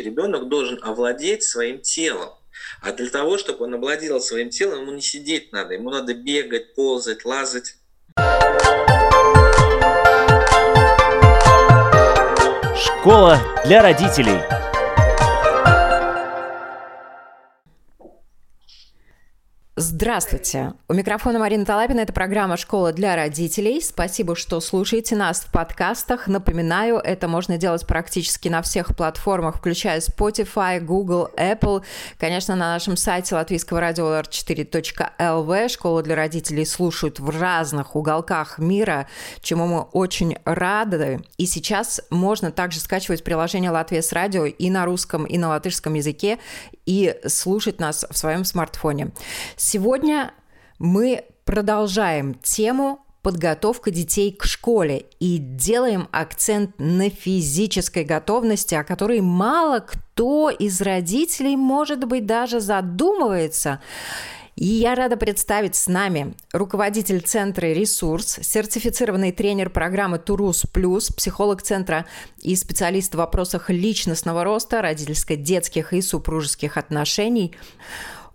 Ребенок должен овладеть своим телом. А для того, чтобы он овладел своим телом, ему не сидеть надо, ему надо бегать, ползать, лазать. Школа для родителей. Здравствуйте! У микрофона Марина Талапина. Это программа «Школа для родителей». Спасибо, что слушаете нас в подкастах. Напоминаю, это можно делать практически на всех платформах, включая Spotify, Google, Apple. Конечно, на нашем сайте латвийского радио r4.lv «Школа для родителей» слушают в разных уголках мира, чему мы очень рады. И сейчас можно также скачивать приложение «Латвия с радио» и на русском, и на латышском языке, и слушать нас в своем смартфоне. Сегодня мы продолжаем тему подготовка детей к школе и делаем акцент на физической готовности, о которой мало кто из родителей, может быть, даже задумывается. И я рада представить с нами руководитель центра «Ресурс», сертифицированный тренер программы «Турус Плюс», психолог центра и специалист в вопросах личностного роста, родительско-детских и супружеских отношений –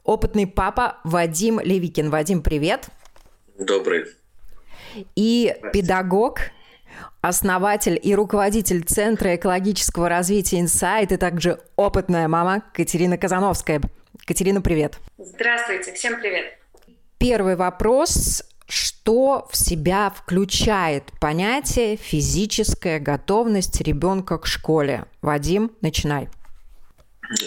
опытный папа Вадим Левикин. Вадим, привет. Добрый. И педагог, основатель и руководитель Центра экологического развития «Инсайт» и также опытная мама Катерина Казановская. Катерина, привет. Здравствуйте, всем привет. Первый вопрос. Что в себя включает понятие физическая готовность ребенка к школе? Вадим, начинай.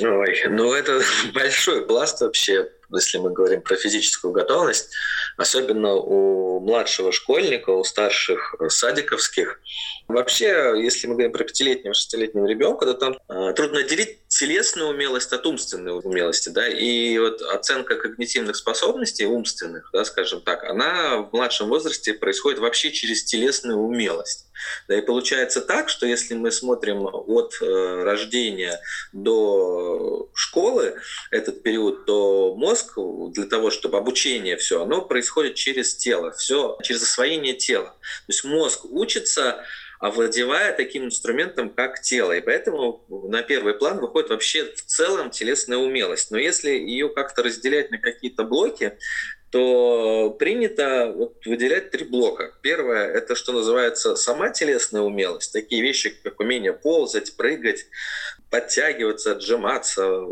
Ой, ну это большой пласт вообще, если мы говорим про физическую готовность, особенно у младшего школьника, у старших садиковских. Вообще, если мы говорим про пятилетнего, шестилетнего ребенка, то там э, трудно отделить телесную умелость от умственной умелости, да, и вот оценка когнитивных способностей умственных, да, скажем так, она в младшем возрасте происходит вообще через телесную умелость. Да, и получается так, что если мы смотрим от э, рождения до школы этот период, то мозг для того, чтобы обучение все, оно происходит через тело, все через освоение тела. То есть мозг учится овладевая таким инструментом, как тело. И поэтому на первый план выходит вообще в целом телесная умелость. Но если ее как-то разделять на какие-то блоки, то принято вот выделять три блока. Первое – это что называется сама телесная умелость, такие вещи, как умение ползать, прыгать, подтягиваться, отжиматься,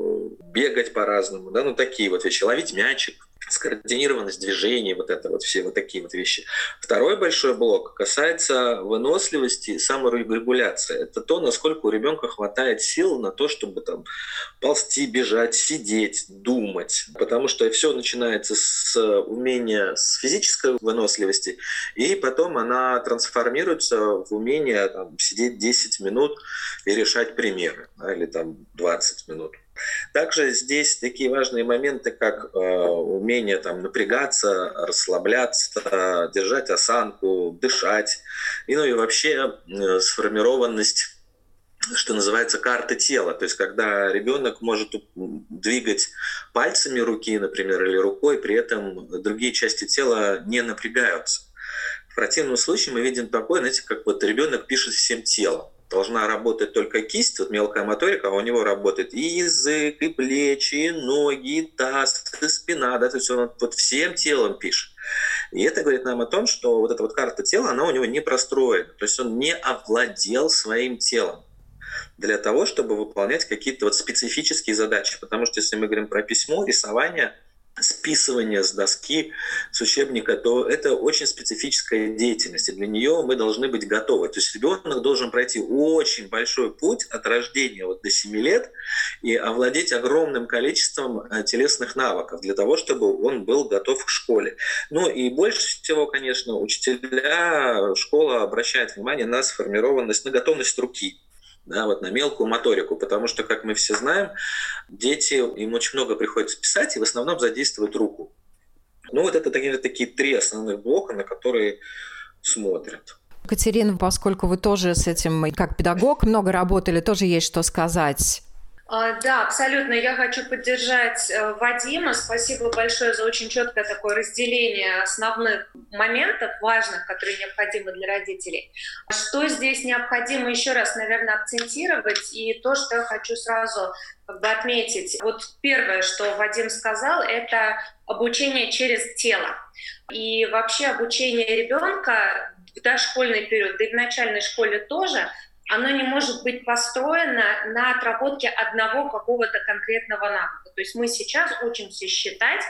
бегать по-разному, да, ну такие вот вещи, ловить мячик, скоординированность движений, вот это вот все вот такие вот вещи. Второй большой блок касается выносливости и саморегуляции. Это то, насколько у ребенка хватает сил на то, чтобы там ползти, бежать, сидеть, думать. Потому что все начинается с умения, с физической выносливости, и потом она трансформируется в умение там, сидеть 10 минут и решать примеры, да, или там 20 минут. Также здесь такие важные моменты, как э, умение там, напрягаться, расслабляться, держать осанку, дышать, и, ну и вообще э, сформированность что называется карты тела. То есть когда ребенок может двигать пальцами руки, например, или рукой, при этом другие части тела не напрягаются. В противном случае мы видим такое, знаете, как вот ребенок пишет всем телом должна работать только кисть, вот мелкая моторика, а у него работает и язык, и плечи, и ноги, и таз, и спина, да, то есть он вот всем телом пишет. И это говорит нам о том, что вот эта вот карта тела, она у него не простроена, то есть он не овладел своим телом для того, чтобы выполнять какие-то вот специфические задачи. Потому что если мы говорим про письмо, рисование – списывание с доски, с учебника, то это очень специфическая деятельность, и для нее мы должны быть готовы. То есть ребенок должен пройти очень большой путь от рождения вот до 7 лет и овладеть огромным количеством э, телесных навыков для того, чтобы он был готов к школе. Ну и больше всего, конечно, учителя, школа обращает внимание на сформированность, на готовность руки да, вот на мелкую моторику, потому что, как мы все знаем, дети, им очень много приходится писать и в основном задействуют руку. Ну вот это такие, такие три основных блока, на которые смотрят. Катерина, поскольку вы тоже с этим, как педагог, много работали, тоже есть что сказать. А, да, абсолютно. Я хочу поддержать э, Вадима. Спасибо большое за очень четкое такое разделение основных моментов важных, которые необходимы для родителей. Что здесь необходимо еще раз, наверное, акцентировать, и то, что я хочу сразу как бы отметить. Вот первое, что Вадим сказал, это обучение через тело. И вообще обучение ребенка в дошкольный период, да и в начальной школе тоже – оно не может быть построено на отработке одного какого-то конкретного навыка. То есть мы сейчас учимся считать,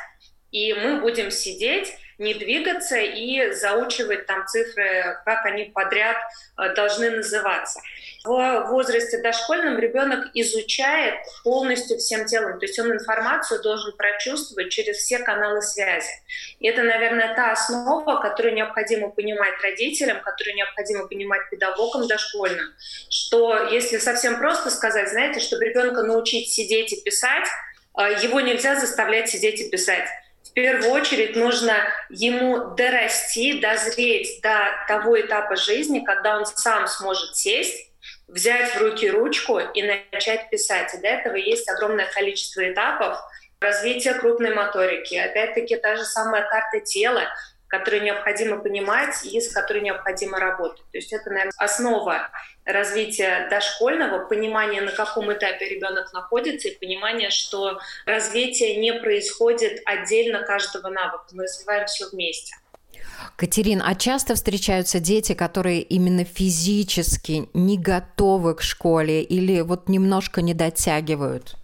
и мы будем сидеть не двигаться и заучивать там цифры, как они подряд э, должны называться. В возрасте дошкольном ребенок изучает полностью всем телом, то есть он информацию должен прочувствовать через все каналы связи. И это, наверное, та основа, которую необходимо понимать родителям, которую необходимо понимать педагогам дошкольным, что если совсем просто сказать, знаете, чтобы ребенка научить сидеть и писать, э, его нельзя заставлять сидеть и писать первую очередь нужно ему дорасти, дозреть до того этапа жизни, когда он сам сможет сесть, взять в руки ручку и начать писать. И для этого есть огромное количество этапов развития крупной моторики. Опять-таки та же самая карта тела, которую необходимо понимать и с которой необходимо работать. То есть это, наверное, основа развития дошкольного, понимание, на каком этапе ребенок находится, и понимание, что развитие не происходит отдельно каждого навыка. Мы развиваем все вместе. Катерин, а часто встречаются дети, которые именно физически не готовы к школе или вот немножко не дотягивают?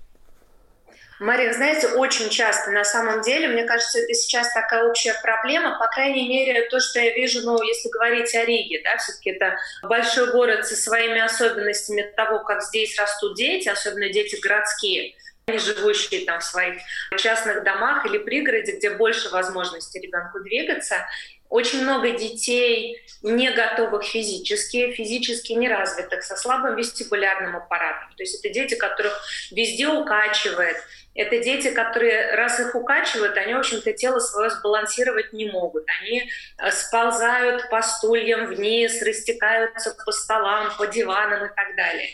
Мария, знаете, очень часто на самом деле, мне кажется, это сейчас такая общая проблема, по крайней мере, то, что я вижу, ну, если говорить о Риге, да, все-таки это большой город со своими особенностями того, как здесь растут дети, особенно дети городские, они живущие там в своих частных домах или пригороде, где больше возможностей ребенку двигаться. Очень много детей не готовых физически, физически неразвитых, со слабым вестибулярным аппаратом. То есть это дети, которых везде укачивает, это дети, которые, раз их укачивают, они, в общем-то, тело свое сбалансировать не могут. Они э, сползают по стульям вниз, растекаются по столам, по диванам и так далее.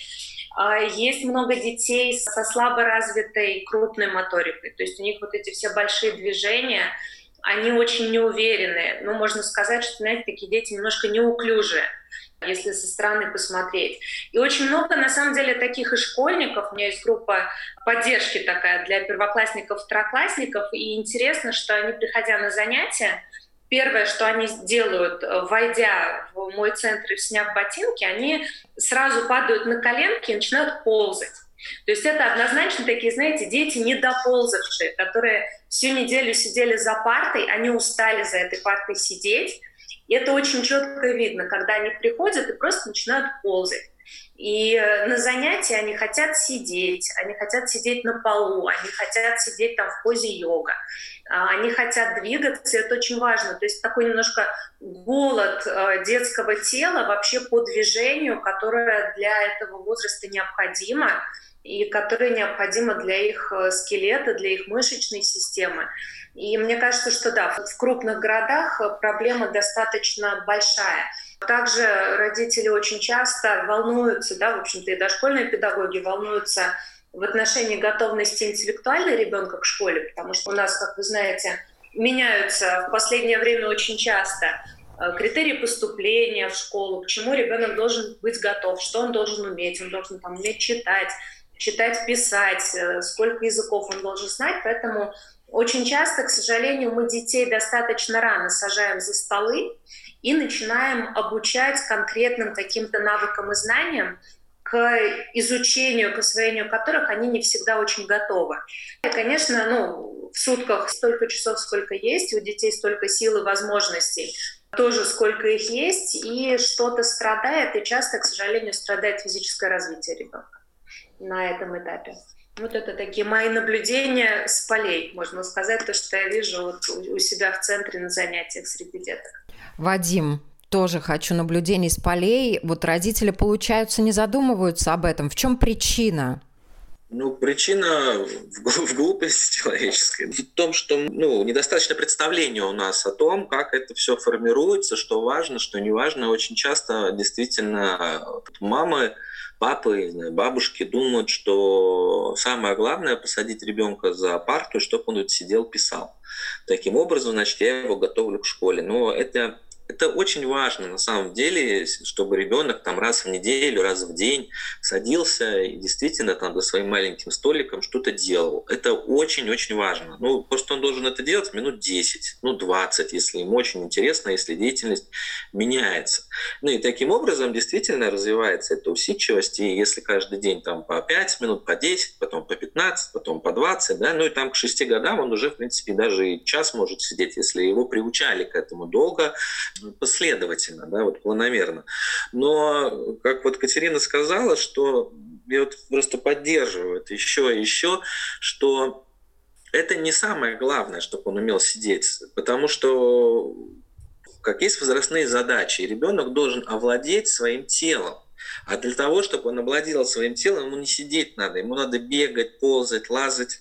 А, есть много детей со слабо развитой крупной моторикой, то есть у них вот эти все большие движения, они очень неуверенные. Ну, можно сказать, что, знаете, такие дети немножко неуклюжие если со стороны посмотреть. И очень много, на самом деле, таких и школьников. У меня есть группа поддержки такая для первоклассников, второклассников. И интересно, что они, приходя на занятия, первое, что они делают, войдя в мой центр и сняв ботинки, они сразу падают на коленки и начинают ползать. То есть это однозначно такие, знаете, дети недоползавшие, которые всю неделю сидели за партой, они устали за этой партой сидеть, и это очень четко видно, когда они приходят и просто начинают ползать. И э, на занятии они хотят сидеть, они хотят сидеть на полу, они хотят сидеть там в позе йога, а, они хотят двигаться, это очень важно. То есть такой немножко голод э, детского тела вообще по движению, которое для этого возраста необходимо и которое необходимо для их э, скелета, для их мышечной системы. И мне кажется, что да, в крупных городах проблема достаточно большая. Также родители очень часто волнуются, да, в общем-то и дошкольные педагоги волнуются в отношении готовности интеллектуальной ребенка к школе, потому что у нас, как вы знаете, меняются в последнее время очень часто э, критерии поступления в школу, к чему ребенок должен быть готов, что он должен уметь, он должен там уметь читать, читать, писать, э, сколько языков он должен знать, поэтому очень часто, к сожалению, мы детей достаточно рано сажаем за столы и начинаем обучать конкретным каким-то навыкам и знаниям, к изучению, к освоению которых они не всегда очень готовы. И, конечно, ну, в сутках столько часов, сколько есть, у детей столько сил и возможностей, тоже сколько их есть, и что-то страдает, и часто, к сожалению, страдает физическое развитие ребенка на этом этапе. Вот это такие мои наблюдения с полей, можно сказать, то, что я вижу вот у себя в центре на занятиях среди деток. Вадим, тоже хочу наблюдений с полей. Вот родители, получается, не задумываются об этом. В чем причина? Ну, причина в, глупости человеческой, в том, что ну, недостаточно представления у нас о том, как это все формируется, что важно, что не важно. Очень часто действительно мамы папы, бабушки думают, что самое главное посадить ребенка за парту, чтобы он тут сидел, писал. Таким образом, значит, я его готовлю к школе. Но это это очень важно на самом деле, чтобы ребенок там раз в неделю, раз в день садился и действительно там за своим маленьким столиком что-то делал. Это очень-очень важно. Ну, просто он должен это делать минут 10, ну 20, если ему очень интересно, если деятельность меняется. Ну и таким образом действительно развивается эта усидчивость. И если каждый день там по 5 минут, по 10, потом по 15, потом по 20, да, ну и там к 6 годам он уже, в принципе, даже и час может сидеть, если его приучали к этому долго, последовательно, да, вот планомерно. Но, как вот Катерина сказала, что я вот просто поддерживаю это еще и еще, что это не самое главное, чтобы он умел сидеть, потому что как есть возрастные задачи, ребенок должен овладеть своим телом. А для того, чтобы он овладел своим телом, ему не сидеть надо, ему надо бегать, ползать, лазать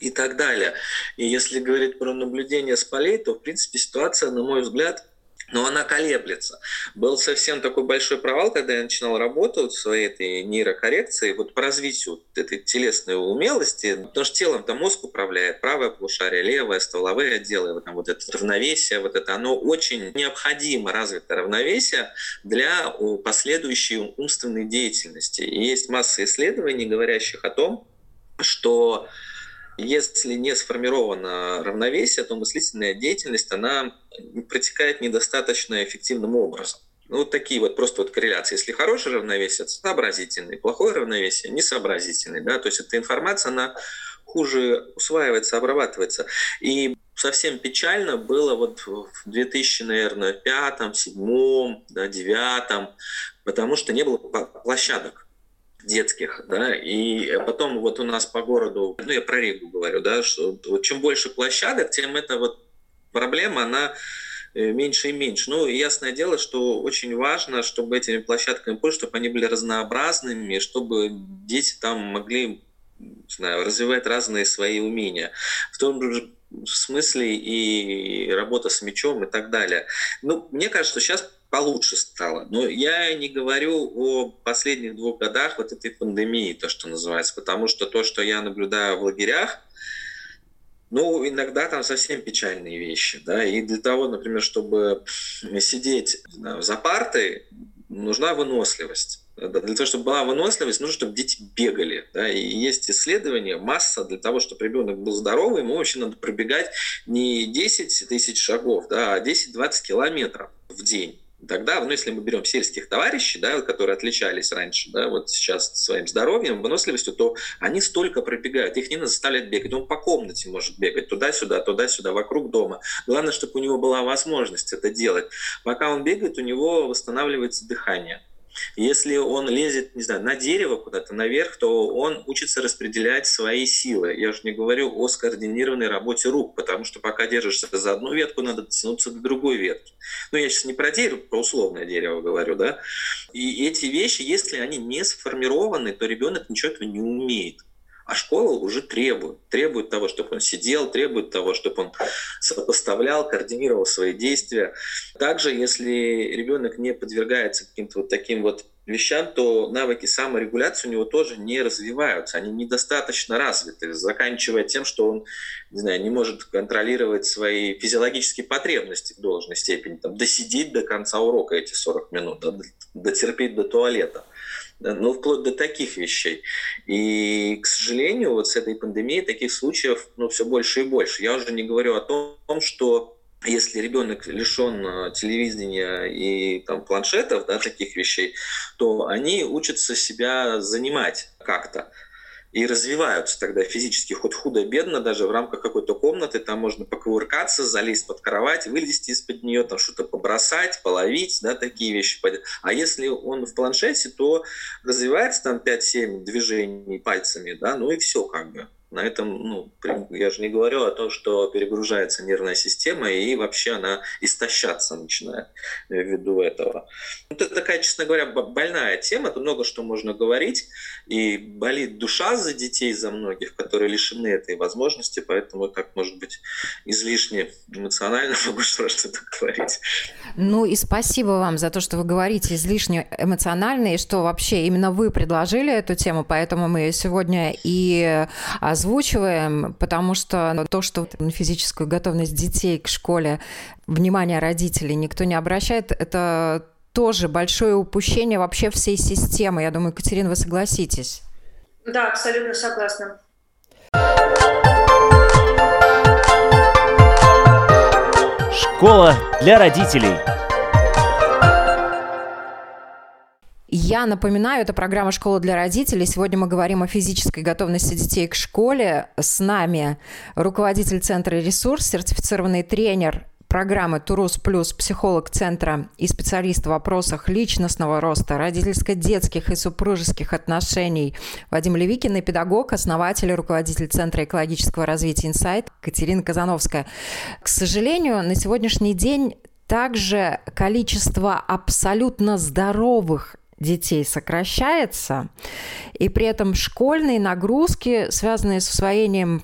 и так далее. И если говорить про наблюдение с полей, то, в принципе, ситуация, на мой взгляд, но она колеблется. Был совсем такой большой провал, когда я начинал работать в своей этой нейрокоррекции вот по развитию этой телесной умелости, потому что телом там мозг управляет, правое полушарие, левое, стволовые отделы, вот, там, вот это равновесие, вот это, оно очень необходимо развитое равновесие для последующей умственной деятельности. И есть масса исследований, говорящих о том, что если не сформировано равновесие, то мыслительная деятельность, она протекает недостаточно эффективным образом. Ну, вот такие вот просто вот корреляции. Если хорошее равновесие, сообразительный, плохое равновесие, несообразительный. Да? То есть эта информация, она хуже усваивается, обрабатывается. И совсем печально было вот в 2000, наверное, пятом, седьмом, да, девятом, потому что не было площадок детских, да, и потом вот у нас по городу, ну я про Ригу говорю, да, что вот чем больше площадок, тем эта вот проблема, она э, меньше и меньше. Ну, ясное дело, что очень важно, чтобы этими площадками пользоваться, чтобы они были разнообразными, чтобы дети там могли не знаю, развивать разные свои умения. В том же смысле и работа с мячом и так далее. Ну, мне кажется, что сейчас получше стало. Но я не говорю о последних двух годах вот этой пандемии, то, что называется, потому что то, что я наблюдаю в лагерях, ну, иногда там совсем печальные вещи, да, и для того, например, чтобы сидеть знаю, за партой, нужна выносливость. Для того, чтобы была выносливость, нужно, чтобы дети бегали. Да? И есть исследования, масса для того, чтобы ребенок был здоровый, ему вообще надо пробегать не 10 тысяч шагов, да, а 10-20 километров в день. Тогда, ну, если мы берем сельских товарищей, да, которые отличались раньше, да, вот сейчас своим здоровьем, выносливостью, то они столько пробегают, их не надо заставлять бегать. Он по комнате может бегать туда-сюда, туда-сюда, вокруг дома. Главное, чтобы у него была возможность это делать. Пока он бегает, у него восстанавливается дыхание. Если он лезет, не знаю, на дерево куда-то наверх, то он учится распределять свои силы. Я уже не говорю о скоординированной работе рук, потому что пока держишься за одну ветку, надо дотянуться до другой ветки. Ну, я сейчас не про дерево, про условное дерево говорю, да. И эти вещи, если они не сформированы, то ребенок ничего этого не умеет. А школа уже требует. Требует того, чтобы он сидел, требует того, чтобы он сопоставлял, координировал свои действия. Также, если ребенок не подвергается каким-то вот таким вот вещам, то навыки саморегуляции у него тоже не развиваются, они недостаточно развиты, заканчивая тем, что он не, знаю, не может контролировать свои физиологические потребности в должной степени, там, досидеть до конца урока эти 40 минут, дотерпеть до туалета ну, вплоть до таких вещей. И, к сожалению, вот с этой пандемией таких случаев ну, все больше и больше. Я уже не говорю о том, что если ребенок лишен э, телевидения и там, планшетов, да, таких вещей, то они учатся себя занимать как-то и развиваются тогда физически, хоть худо-бедно, даже в рамках какой-то комнаты, там можно покувыркаться, залезть под кровать, вылезти из-под нее, там что-то побросать, половить, да, такие вещи. А если он в планшете, то развивается там 5-7 движений пальцами, да, ну и все как бы. На этом, ну, я же не говорю о том, что перегружается нервная система и вообще она истощаться начинает ввиду этого. Это такая, честно говоря, больная тема, тут много что можно говорить, и болит душа за детей, за многих, которые лишены этой возможности, поэтому, как может быть, излишне эмоционально могу что-то говорить. Ну и спасибо вам за то, что вы говорите излишне эмоционально, и что вообще именно вы предложили эту тему, поэтому мы ее сегодня и озвучиваем, потому что то, что на физическую готовность детей к школе внимание родителей никто не обращает, это тоже большое упущение вообще всей системы. Я думаю, Катерина, вы согласитесь. Да, абсолютно согласна. Школа для родителей. Я напоминаю, это программа «Школа для родителей». Сегодня мы говорим о физической готовности детей к школе. С нами руководитель Центра «Ресурс», сертифицированный тренер программы «Турус плюс», психолог Центра и специалист в вопросах личностного роста, родительско-детских и супружеских отношений Вадим Левикин и педагог, основатель и руководитель Центра экологического развития «Инсайт» Катерина Казановская. К сожалению, на сегодняшний день также количество абсолютно здоровых детей сокращается, и при этом школьные нагрузки, связанные с усвоением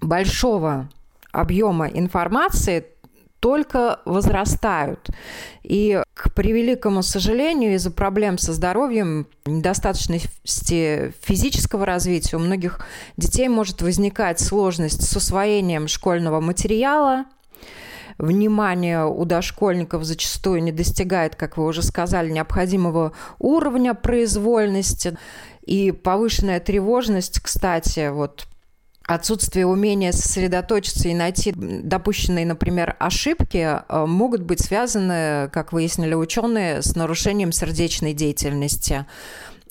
большого объема информации, только возрастают. И, к превеликому сожалению, из-за проблем со здоровьем, недостаточности физического развития у многих детей может возникать сложность с усвоением школьного материала, внимание у дошкольников зачастую не достигает, как вы уже сказали, необходимого уровня произвольности. И повышенная тревожность, кстати, вот отсутствие умения сосредоточиться и найти допущенные, например, ошибки э, могут быть связаны, как выяснили ученые, с нарушением сердечной деятельности.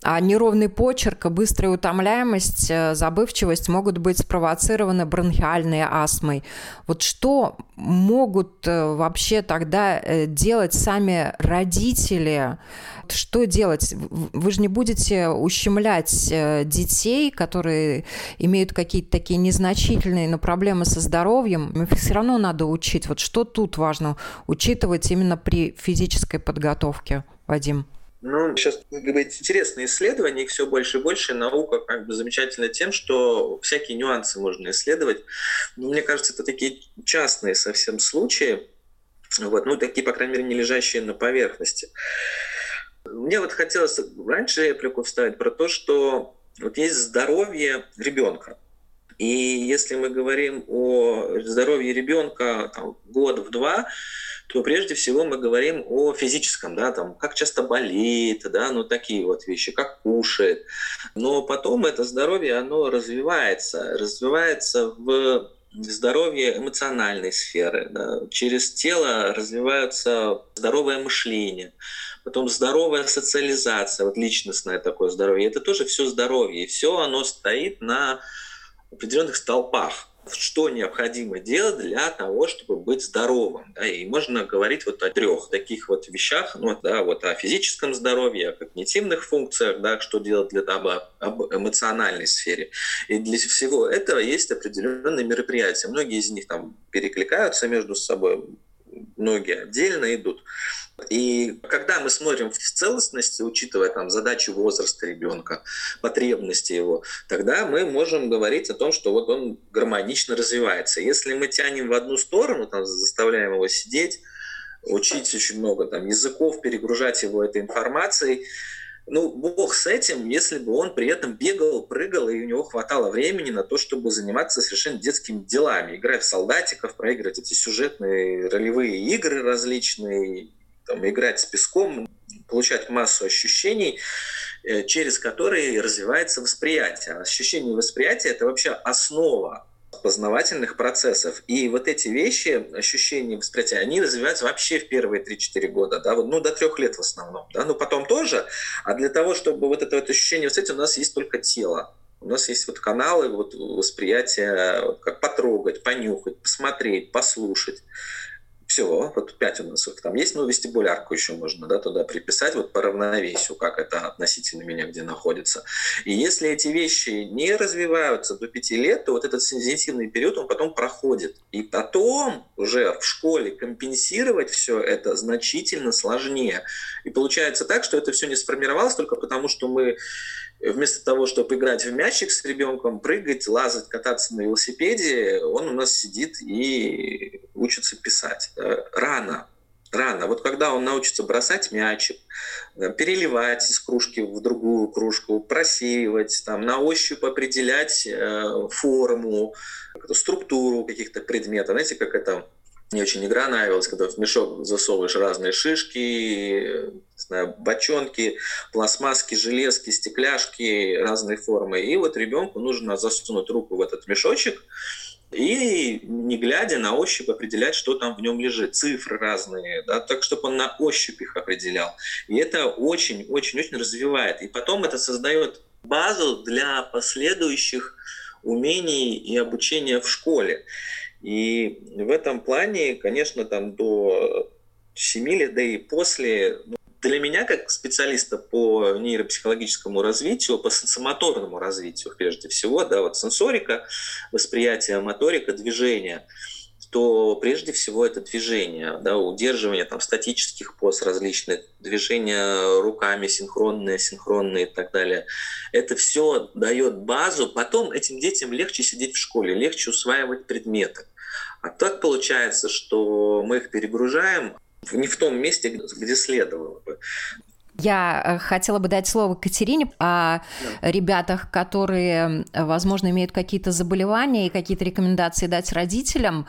А неровный почерк, быстрая утомляемость, э, забывчивость могут быть спровоцированы бронхиальной астмой. Вот что могут э, вообще тогда э, делать сами родители? Что делать? Вы же не будете ущемлять детей, которые имеют какие-то такие незначительные, но проблемы со здоровьем. Их все равно надо учить. Вот что тут важно учитывать именно при физической подготовке, Вадим? Ну, сейчас как бы, интересные исследования, их все больше и больше. Наука как бы замечательна тем, что всякие нюансы можно исследовать. Но мне кажется, это такие частные совсем случаи, вот, ну, такие, по крайней мере, не лежащие на поверхности. Мне вот хотелось раньше реплику вставить про то, что вот есть здоровье ребенка. И если мы говорим о здоровье ребенка год в два, то прежде всего мы говорим о физическом, да, там, как часто болеет, да, ну такие вот вещи, как кушает. Но потом это здоровье, оно развивается, развивается в здоровье эмоциональной сферы. Да. Через тело развивается здоровое мышление, потом здоровая социализация, вот личностное такое здоровье. Это тоже все здоровье. И все оно стоит на определенных столпах что необходимо делать для того, чтобы быть здоровым. Да? И можно говорить вот о трех таких вот вещах, ну, да, вот о физическом здоровье, о когнитивных функциях, да, что делать для того, об эмоциональной сфере. И для всего этого есть определенные мероприятия. Многие из них там перекликаются между собой, многие отдельно идут. И когда мы смотрим в целостности, учитывая там задачи возраста ребенка, потребности его, тогда мы можем говорить о том, что вот он гармонично развивается. Если мы тянем в одну сторону, там, заставляем его сидеть, учить очень много там, языков, перегружать его этой информацией, ну, бог с этим, если бы он при этом бегал, прыгал, и у него хватало времени на то, чтобы заниматься совершенно детскими делами, играя в солдатиков, проигрывать эти сюжетные ролевые игры различные, там, играть с песком, получать массу ощущений, э, через которые развивается восприятие. Ощущение и восприятие – это вообще основа познавательных процессов. И вот эти вещи, ощущения, восприятия, они развиваются вообще в первые 3-4 года, да, вот, ну, до трех лет в основном, да, ну, потом тоже, а для того, чтобы вот это вот ощущение восприятия, у нас есть только тело. У нас есть вот каналы вот восприятия, как потрогать, понюхать, посмотреть, послушать Все, вот пять у нас их там есть, но вестибулярку еще можно да, туда приписать, вот по равновесию, как это относительно меня где находится. И если эти вещи не развиваются до пяти лет, то вот этот сензитивный период, он потом проходит. И потом уже в школе компенсировать все это значительно сложнее. И получается так, что это все не сформировалось только потому, что мы вместо того, чтобы играть в мячик с ребенком, прыгать, лазать, кататься на велосипеде, он у нас сидит и учится писать. Рано, рано. Вот когда он научится бросать мячик, переливать из кружки в другую кружку, просеивать, там, на ощупь определять э, форму, структуру каких-то предметов. Знаете, как это мне очень игра нравилась, когда в мешок засовываешь разные шишки, не знаю, бочонки, пластмасски, железки, стекляшки разной формы. И вот ребенку нужно засунуть руку в этот мешочек и, не глядя на ощупь, определять, что там в нем лежит. Цифры разные, да, так, чтобы он на ощупь их определял. И это очень-очень-очень развивает. И потом это создает базу для последующих умений и обучения в школе. И в этом плане, конечно, там до 7 лет, да и после, ну, для меня, как специалиста по нейропсихологическому развитию, по сенсомоторному развитию, прежде всего, да, вот сенсорика, восприятие, моторика, движение, то прежде всего это движение, да, удерживание там статических поз различных, движения руками синхронные, синхронные и так далее. Это все дает базу. Потом этим детям легче сидеть в школе, легче усваивать предметы. А так получается, что мы их перегружаем не в том месте, где следовало бы. Я э, хотела бы дать слово Катерине о ребятах, которые, возможно, имеют какие-то заболевания и какие-то рекомендации дать родителям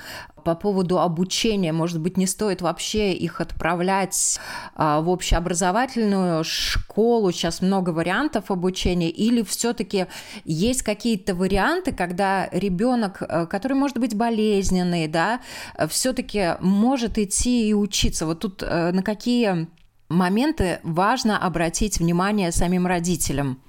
по поводу обучения. Может быть, не стоит вообще их отправлять а, в общеобразовательную школу. Сейчас много вариантов обучения. Или все-таки есть какие-то варианты, когда ребенок, э, который может быть болезненный, да, все-таки может идти и учиться. Вот тут э, на какие моменты важно обратить внимание самим родителям?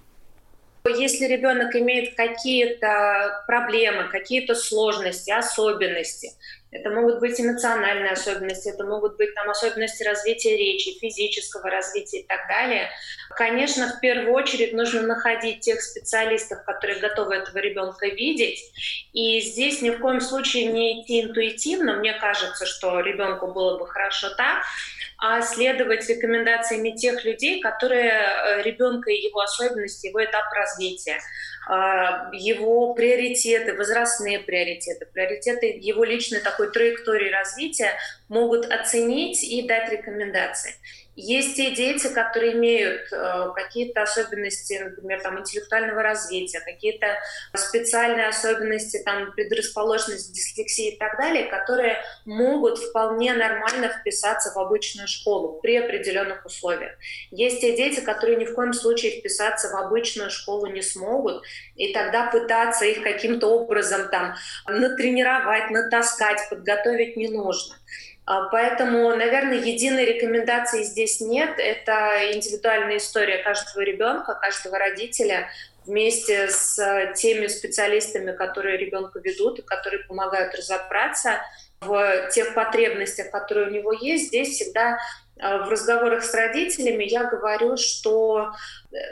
Если ребенок имеет какие-то проблемы, какие-то сложности, особенности, это могут быть эмоциональные особенности, это могут быть там особенности развития речи, физического развития и так далее. Конечно, в первую очередь нужно находить тех специалистов, которые готовы этого ребенка видеть. И здесь ни в коем случае не идти интуитивно. Мне кажется, что ребенку было бы хорошо так а следовать рекомендациями тех людей, которые э, ребенка и его особенности, его этап развития, его приоритеты, возрастные приоритеты, приоритеты его личной такой траектории развития могут оценить и дать рекомендации. Есть те дети, которые имеют э, какие-то особенности, например, там, интеллектуального развития, какие-то специальные особенности, там, предрасположенность к дислексии и так далее, которые могут вполне нормально вписаться в обычную школу при определенных условиях. Есть те дети, которые ни в коем случае вписаться в обычную школу не смогут, и тогда пытаться их каким-то образом там натренировать, натаскать, подготовить не нужно. А, поэтому, наверное, единой рекомендации здесь нет. Это индивидуальная история каждого ребенка, каждого родителя вместе с теми специалистами, которые ребенка ведут и которые помогают разобраться в тех потребностях, которые у него есть. Здесь всегда в разговорах с родителями я говорю, что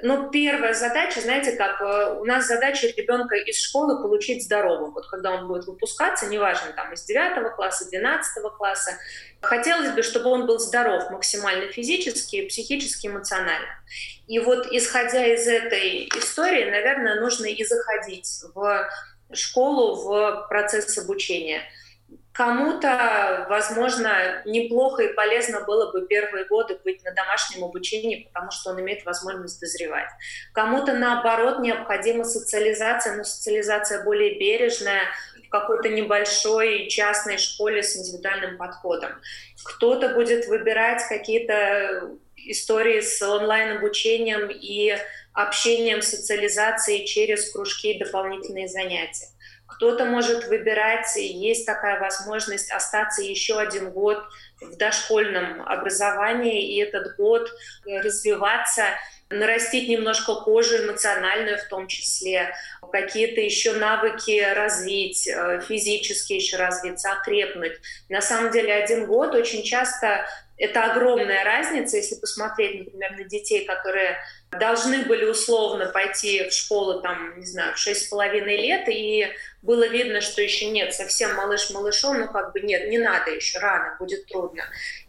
ну, первая задача, знаете, как э, у нас задача ребенка из школы получить здоровым. Вот когда он будет выпускаться, неважно, там, из 9 класса, 12 класса, хотелось бы, чтобы он был здоров максимально физически, психически, эмоционально. И вот исходя из этой истории, наверное, нужно и заходить в школу, в процесс обучения – Кому-то, возможно, неплохо и полезно было бы первые годы быть на домашнем обучении, потому что он имеет возможность дозревать. Кому-то, наоборот, необходима социализация, но социализация более бережная, в какой-то небольшой частной школе с индивидуальным подходом. Кто-то будет выбирать какие-то истории с онлайн-обучением и общением, социализацией через кружки и дополнительные занятия. Кто-то может выбирать, есть такая возможность остаться еще один год в дошкольном образовании и этот год развиваться нарастить немножко кожу эмоциональную в том числе, какие-то еще навыки развить, э, физически еще развиться, окрепнуть. На самом деле один год очень часто это огромная разница, если посмотреть, например, на детей, которые должны были условно пойти в школу, там, не знаю, в шесть с половиной лет, и было видно, что еще нет, совсем малыш малышом, ну как бы нет, не надо еще, рано, будет трудно.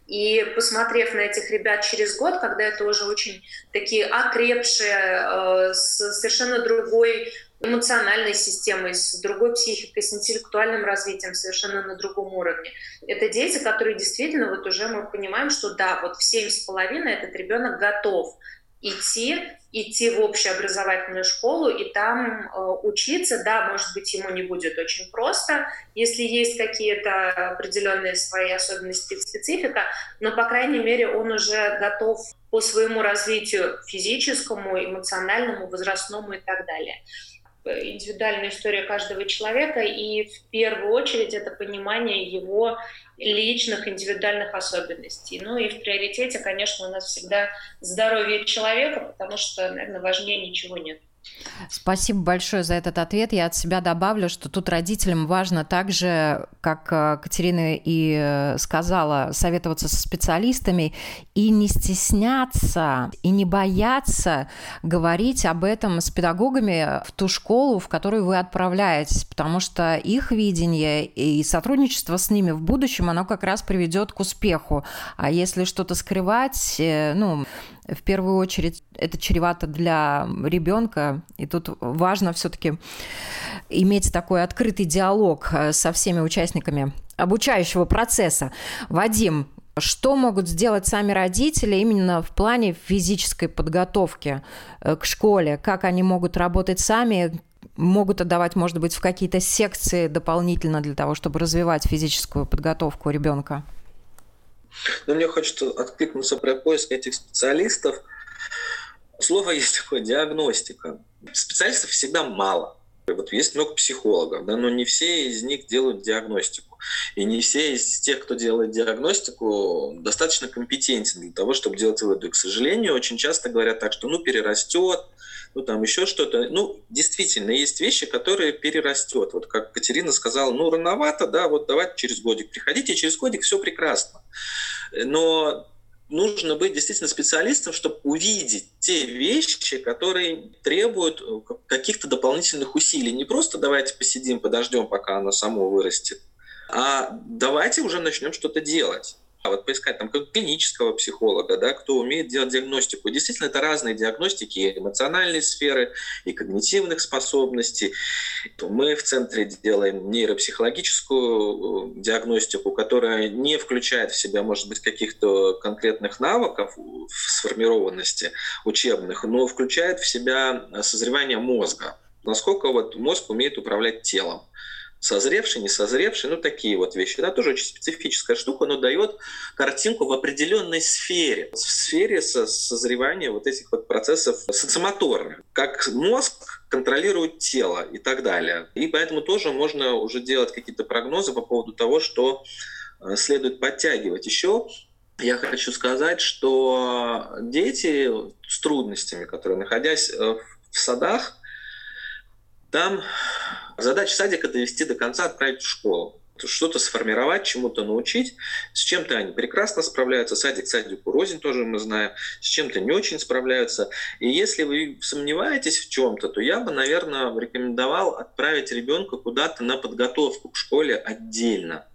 И посмотрев на этих ребят через год, когда это уже очень такие окрепшие, э, с совершенно другой эмоциональной системой, с другой психикой, с интеллектуальным развитием совершенно на другом уровне. Это дети, которые действительно вот уже мы понимаем, что да, вот в семь с половиной этот ребенок готов идти, идти в общеобразовательную школу и там э, учиться. Да, может быть, ему не будет очень просто, если есть какие-то определенные свои особенности, специфика, но, по крайней мере, он уже готов по своему развитию физическому, эмоциональному, возрастному и так далее индивидуальная история каждого человека, и в первую очередь это понимание его личных, индивидуальных особенностей. Ну и в приоритете, конечно, у нас всегда здоровье человека, потому что, наверное, важнее ничего нет. Спасибо большое за этот ответ. Я от себя добавлю, что тут родителям важно также, как э, Катерина и э, сказала, советоваться со специалистами и не стесняться, и не бояться говорить об этом с педагогами в ту школу, в которую вы отправляетесь, потому что их видение и сотрудничество с ними в будущем, оно как раз приведет к успеху. А если что-то скрывать, э, ну, в первую очередь это чревато для ребенка, и тут важно все-таки иметь такой открытый диалог э, со всеми участниками обучающего процесса. Вадим, что могут сделать сами родители именно в плане физической подготовки э, к школе? Как они могут работать сами? Могут отдавать, может быть, в какие-то секции дополнительно для того, чтобы развивать физическую подготовку ребенка? Но мне хочется откликнуться про поиск этих специалистов. Слово есть такое диагностика. Специалистов всегда мало. Вот есть много психологов, да, но не все из них делают диагностику. И не все из тех, кто делает диагностику, достаточно компетентен для того, чтобы делать выводы. К сожалению, очень часто говорят так, что ну перерастет, ну там еще что-то. Ну, действительно, есть вещи, которые перерастет. Вот как Катерина сказала, ну рановато, да, вот давайте через годик приходите, через годик все прекрасно. Но нужно быть действительно специалистом, чтобы увидеть те вещи, которые требуют э, каких-то дополнительных усилий. Не просто давайте посидим, подождем, пока оно само вырастет, а давайте уже начнем что-то делать. А вот поискать там клинического психолога, да, кто умеет делать диагностику. Действительно, это разные диагностики и эмоциональной сферы, и когнитивных способностей. Мы в центре делаем нейропсихологическую э, диагностику, которая не включает в себя, может быть, каких-то конкретных навыков в сформированности учебных, но включает в себя созревание мозга. Насколько вот мозг умеет управлять телом созревший, не созревший, ну такие вот вещи. Это тоже очень специфическая штука, но дает картинку в определенной сфере, в сфере созревания вот этих вот процессов социомоторных, как мозг контролирует тело и так далее. И поэтому тоже можно уже делать какие-то прогнозы по поводу того, что э, следует подтягивать. Еще я хочу сказать, что дети с трудностями, которые, находясь э, в садах, там задача садика довести до конца, отправить в школу что-то сформировать, чему-то научить. С чем-то они прекрасно справляются. Садик садику рознь тоже мы знаем. С чем-то не очень справляются. И если вы сомневаетесь в чем-то, то я бы, наверное, рекомендовал отправить ребенка куда-то на подготовку к школе отдельно.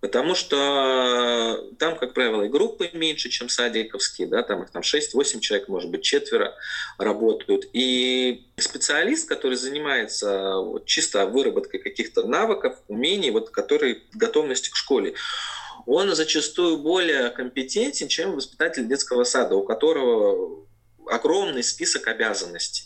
Потому что там, как правило, и группы меньше, чем садиковские, да, там их там 6-8 человек, может быть, четверо работают. И специалист, который занимается вот, чисто выработкой каких-то навыков, умений, вот, которые готовности к школе, он зачастую более компетентен, чем воспитатель детского сада, у которого огромный список обязанностей.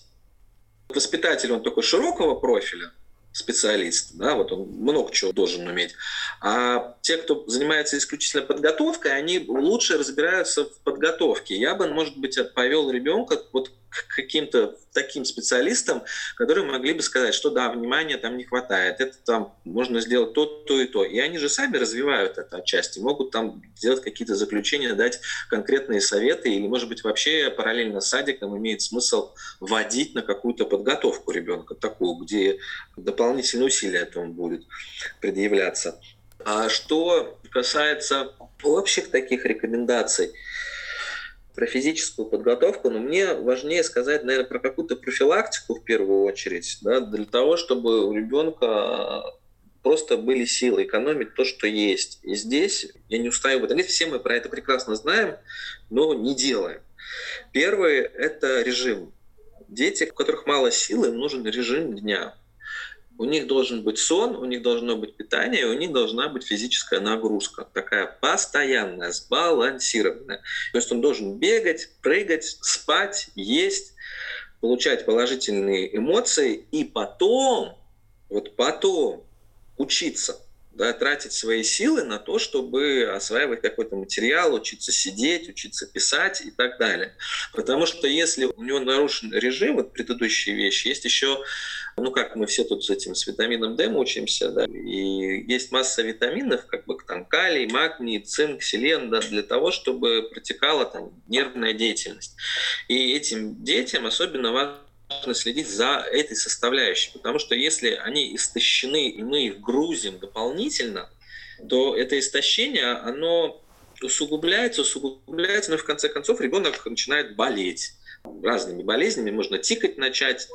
Воспитатель, он такой широкого профиля, специалист, да, вот он много чего должен уметь. А те, кто занимается исключительно подготовкой, они лучше разбираются в подготовке. Я бы, может быть, повел ребенка вот к каким-то таким специалистам, которые могли бы сказать, что да, внимания там не хватает, это там можно сделать то, то и то. И они же сами развивают это отчасти, могут там сделать какие-то заключения, дать конкретные советы, или, может быть, вообще параллельно с садиком имеет смысл вводить на какую-то подготовку ребенка, такую, где дополнительные усилия этому будет предъявляться. А что касается общих таких рекомендаций, про физическую подготовку, но мне важнее сказать, наверное, про какую-то профилактику в первую очередь, да, для того, чтобы у ребенка просто были силы экономить то, что есть. И здесь я не устаю этом. Все мы про это прекрасно знаем, но не делаем. Первый – это режим. Дети, у которых мало силы, им нужен режим дня. У них должен быть сон, у них должно быть питание, у них должна быть физическая нагрузка, такая постоянная, сбалансированная. То есть он должен бегать, прыгать, спать, есть, получать положительные эмоции и потом, вот потом учиться да, тратить свои силы на то, чтобы осваивать какой-то материал, учиться сидеть, учиться писать и так далее. Потому что если у него нарушен режим, вот предыдущие вещи, есть еще, ну как мы все тут с этим, с витамином D учимся, да, и есть масса витаминов, как бы там калий, магний, цинк, селен, да, для того, чтобы протекала там нервная деятельность. И этим детям особенно важно важно следить за этой составляющей, потому что если они истощены, и мы их грузим дополнительно, то это истощение, оно усугубляется, усугубляется, но в конце концов ребенок начинает болеть разными болезнями, можно тикать начать,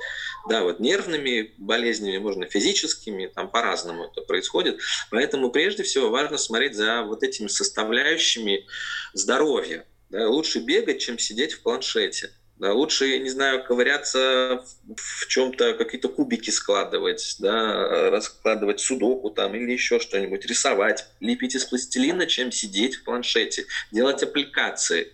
да, вот нервными болезнями, можно физическими, там по-разному это происходит. Поэтому прежде всего важно смотреть за вот этими составляющими здоровья. Да, лучше бегать, чем сидеть в планшете. Да, лучше, я не знаю, ковыряться в чем-то, какие-то кубики складывать, да, раскладывать судоку там или еще что-нибудь, рисовать, лепить из пластилина, чем сидеть в планшете, делать аппликации.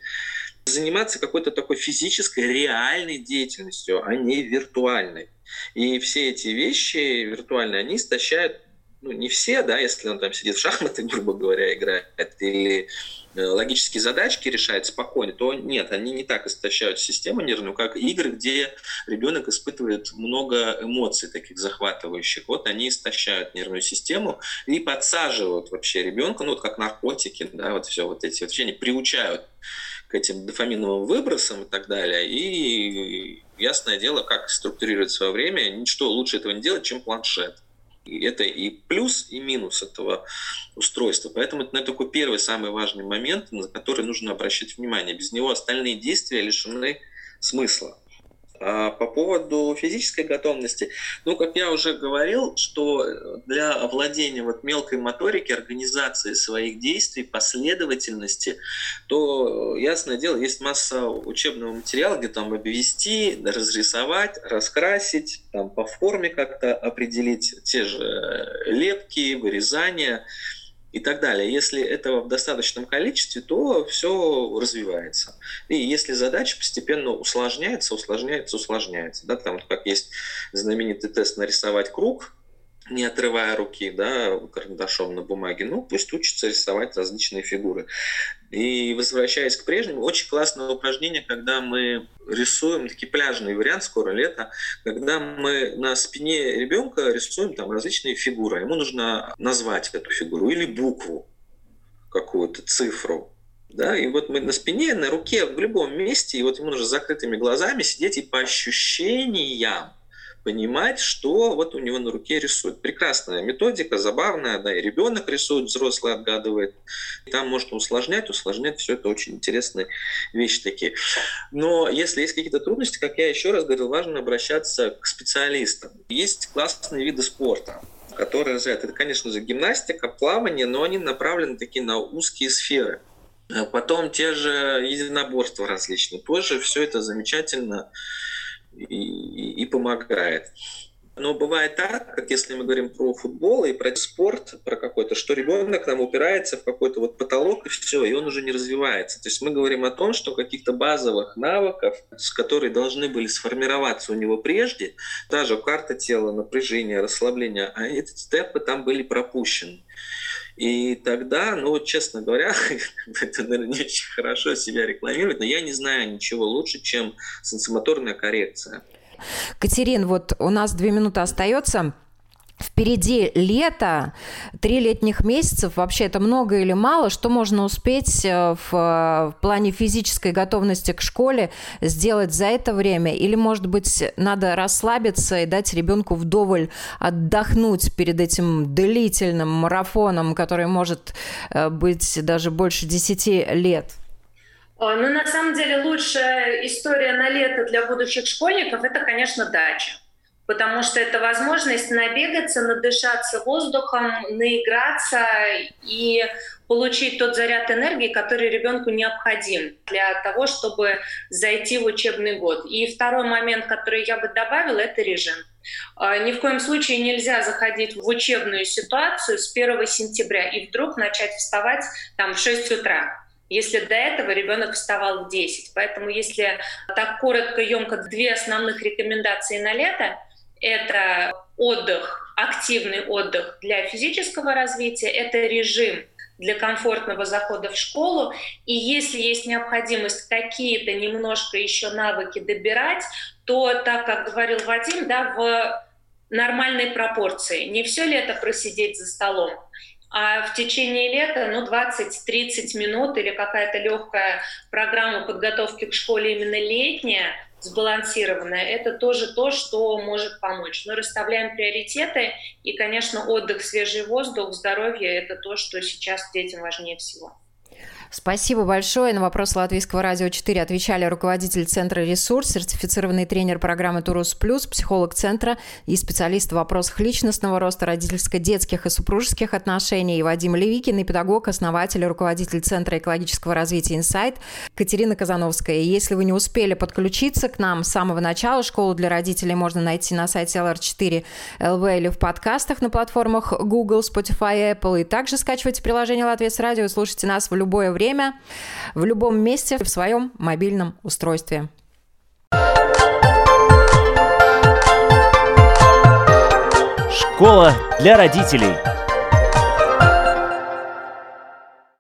Заниматься какой-то такой физической, реальной деятельностью, а не виртуальной. И все эти вещи виртуальные, они истощают ну, не все, да, если он там сидит в шахматы, грубо говоря, играет, или логические задачки решает спокойно, то нет, они не так истощают систему нервную, как игры, где ребенок испытывает много эмоций таких захватывающих. Вот они истощают нервную систему и подсаживают вообще ребенка, ну вот как наркотики, да, вот все вот эти вообще они приучают к этим дофаминовым выбросам и так далее. И ясное дело, как структурировать свое время, ничто лучше этого не делать, чем планшет. Это и плюс, и минус этого устройства. Поэтому это такой первый самый важный момент, на который нужно обращать внимание. Без него остальные действия лишены смысла. А по поводу физической готовности, ну, как я уже говорил, что для овладения вот мелкой моторики, организации своих действий, последовательности, то, ясное дело, есть масса учебного материала, где там обвести, разрисовать, раскрасить, там по форме как-то определить те же лепки, вырезания и так далее. Если этого в достаточном количестве, то все развивается. И если задача постепенно усложняется, усложняется, усложняется, да, там как есть знаменитый тест нарисовать круг, не отрывая руки, да, карандашом на бумаге, ну, пусть учится рисовать различные фигуры. И возвращаясь к прежнему, очень классное упражнение, когда мы рисуем, такой пляжный вариант, скоро лето, когда мы на спине ребенка рисуем там различные фигуры. Ему нужно назвать эту фигуру или букву какую-то, цифру. Да, и вот мы на спине, на руке, в любом месте, и вот ему нужно с закрытыми глазами сидеть и по ощущениям понимать, что вот у него на руке рисует. Прекрасная методика, забавная, да, и ребенок рисует, взрослый отгадывает. И там можно усложнять, усложнять, все это очень интересные вещи такие. Но если есть какие-то трудности, как я еще раз говорил, важно обращаться к специалистам. Есть классные виды спорта, которые развивают. Это, конечно же, гимнастика, плавание, но они направлены такие на узкие сферы. Потом те же единоборства различные. Тоже все это замечательно и, и помогает. Но бывает так, как если мы говорим про футбол и про спорт, про какой-то, что ребенок там упирается в какой-то вот потолок и все, и он уже не развивается. То есть мы говорим о том, что каких-то базовых навыков, с которые должны были сформироваться у него прежде, даже карта тела, напряжение, расслабление, а эти степы там были пропущены. И тогда, ну вот честно говоря, это, наверное, не очень хорошо себя рекламировать, но я не знаю ничего лучше, чем сенсомоторная коррекция. Катерин, вот у нас две минуты остается. Впереди лето, три летних месяцев, вообще это много или мало, что можно успеть э, в, в плане физической готовности к школе сделать за это время? Или, может быть, надо расслабиться и дать ребенку вдоволь отдохнуть перед этим длительным марафоном, который может э, быть даже больше десяти лет? Ну, на самом деле, лучшая история на лето для будущих школьников – это, конечно, дача потому что это возможность набегаться, надышаться воздухом, наиграться и получить тот заряд энергии, который ребенку необходим для того, чтобы зайти в учебный год. И второй момент, который я бы добавила, это режим. А, ни в коем случае нельзя заходить в учебную ситуацию с 1 сентября и вдруг начать вставать там в 6 утра если до этого ребенок вставал в 10. Поэтому если так коротко, емко, две основных рекомендации на лето — это отдых, активный отдых для физического развития, это режим для комфортного захода в школу. И если есть необходимость какие-то немножко еще навыки добирать, то, так как говорил Вадим, да, в нормальной пропорции. Не все лето просидеть за столом, а в течение лета ну, 20-30 минут или какая-то легкая программа подготовки к школе именно летняя – сбалансированная, это тоже то, что может помочь. Мы расставляем приоритеты, и, конечно, отдых, свежий воздух, здоровье – это то, что сейчас детям важнее всего. Спасибо большое. На вопрос Латвийского радио 4 отвечали руководитель Центра «Ресурс», сертифицированный тренер программы «Турус Плюс», психолог Центра и специалист в вопросах личностного роста, родительско-детских и супружеских отношений Вадим Левикин и педагог, основатель и руководитель Центра экологического развития «Инсайт» Катерина Казановская. И если вы не успели подключиться к нам с самого начала, школу для родителей можно найти на сайте LR4 LV или в подкастах на платформах Google, Spotify, Apple. И также скачивайте приложение «Латвия с радио» и слушайте нас в любое время время, в любом месте, в своем мобильном устройстве. Школа для родителей.